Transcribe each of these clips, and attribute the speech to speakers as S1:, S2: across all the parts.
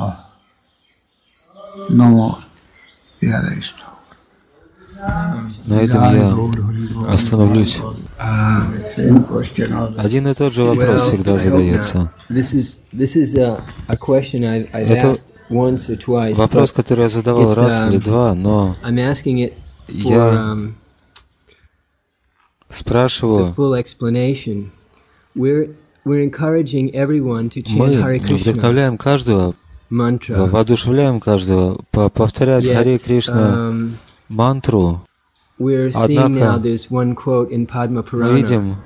S1: Oh.
S2: На этом я остановлюсь.
S1: Uh,
S2: Один и тот же вопрос всегда задается.
S3: This is this is a, a question I've, I've
S2: Это
S3: asked once or twice.
S2: Вопрос, который я задавал раз
S3: um,
S2: или два, но
S3: I'm asking it for
S2: я
S3: um,
S2: спрашиваю,
S3: full explanation. We're we're encouraging everyone to chant
S2: мы вдохновляем каждого. Воодушевляем каждого по- повторять Харе Кришна
S3: um,
S2: мантру. Однако
S3: now there's one quote in Padma
S2: Мы видим,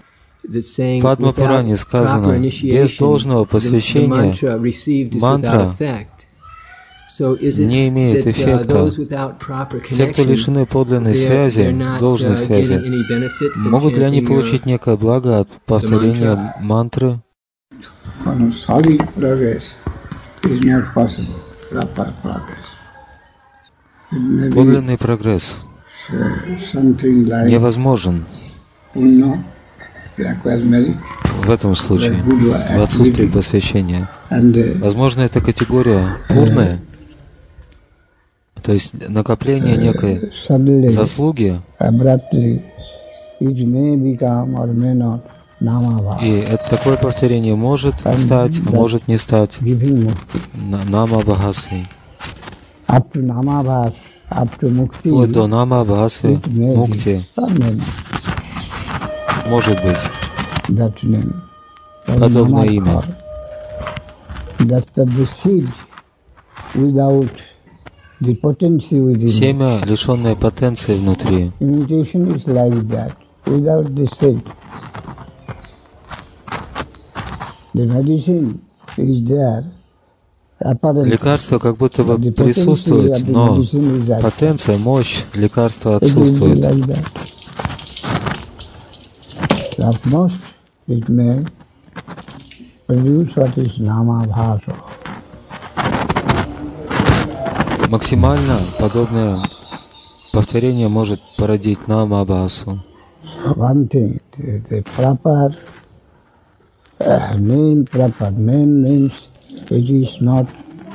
S2: в Падма Пуране сказано, без должного посвящения мантра не имеет
S3: uh,
S2: эффекта. Те, кто лишены подлинной связи, должной
S3: uh,
S2: связи, могут ли они
S3: uh,
S2: получить некое благо от повторения мантры? Подлинный прогресс.
S1: uh,
S2: невозможен. В этом случае, в отсутствии посвящения.
S1: uh,
S2: Возможно, это категория пурная, то есть накопление некой
S1: suddenly,
S2: заслуги, и это такое повторение может стать, а может не стать нама
S1: mukti,
S2: Вплоть до нама
S1: may
S2: мукти, может быть, Подобное имя. семя, лишенное потенции внутри.
S1: Imitation is like that. Without the seed, the medicine is there. Apparently,
S2: Лекарство как будто бы присутствует, но потенция, мощь лекарства отсутствует. Максимально подобное повторение может породить нама абхасу.
S1: One thing, the, the proper name, proper name means it is not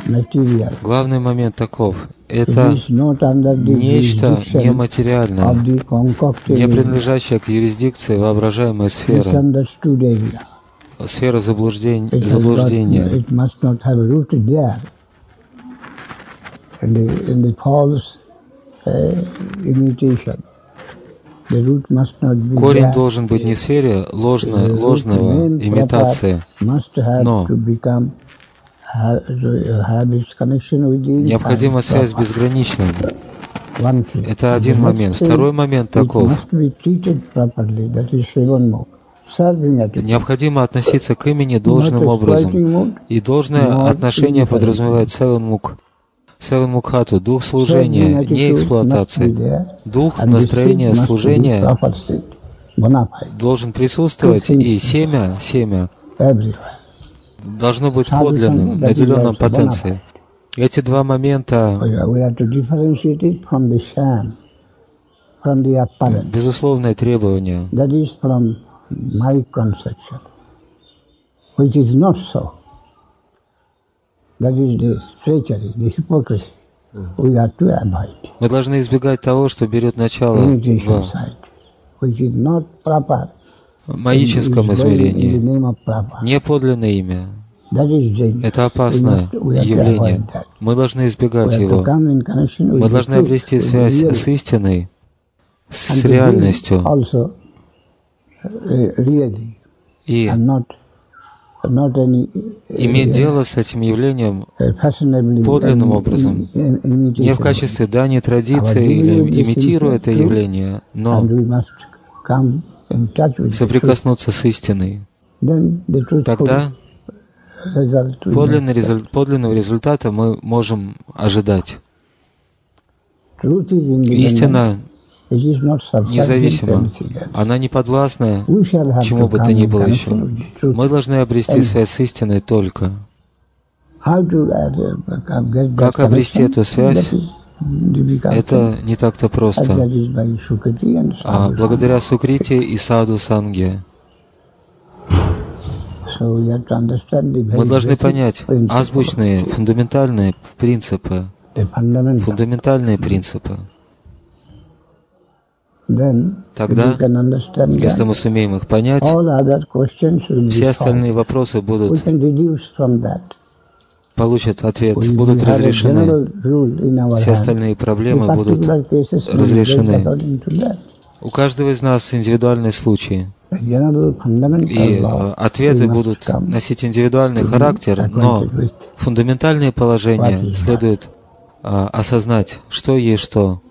S1: material.
S2: Главный момент таков. Это нечто нематериальное, не принадлежащее к юрисдикции воображаемой сферы, сфера заблуждения.
S1: the, the false uh, imitation. The root must not be
S2: Корень должен быть не сфере ложно- ложного,
S1: have
S2: Но Необходима связь безграничная. Это один момент. Второй момент таков. Необходимо относиться к имени должным образом. И должное
S1: Но
S2: отношение подразумевает севен мук. Севен мукхату, дух служения, не эксплуатации. Дух настроения служения должен присутствовать, и семя, семя должно быть подлинным, наделенным потенцией. Эти два момента, безусловное требование.
S1: Which is not so. That is the treachery, the hypocrisy. We have to avoid.
S2: Мы должны избегать того, что берет начало в маическом измерении.
S1: name of proper.
S2: Не подлинное имя. Это опасное явление. Мы должны избегать его. Мы должны обрести связь с истиной, с реальностью.
S1: Uh,
S2: И
S1: and not, not any uh,
S2: иметь дело с этим явлением
S1: fashionably
S2: подлинным образом. не в качестве дани традиции или имитируя это явление, но
S1: truth.
S2: соприкоснуться с истиной. Тогда подлинный результ- подлинного результата мы можем ожидать. Истина Независима.
S1: else.
S2: Она не подвластна чему бы то ни было еще. Мы должны обрести связь с истиной только.
S1: That
S2: Как обрести эту связь? Это не так-то просто. А благодаря Сукрите и Саду Санге. Мы должны понять азбучные, фундаментальные принципы, фундаментальные принципы. Тогда, если мы сумеем их понять, все остальные вопросы будут получат ответ, будут разрешены. Все остальные проблемы будут разрешены. У каждого из нас индивидуальные случаи. И э, ответы будут носить индивидуальный характер, но фундаментальные положения следует э, осознать, что есть что.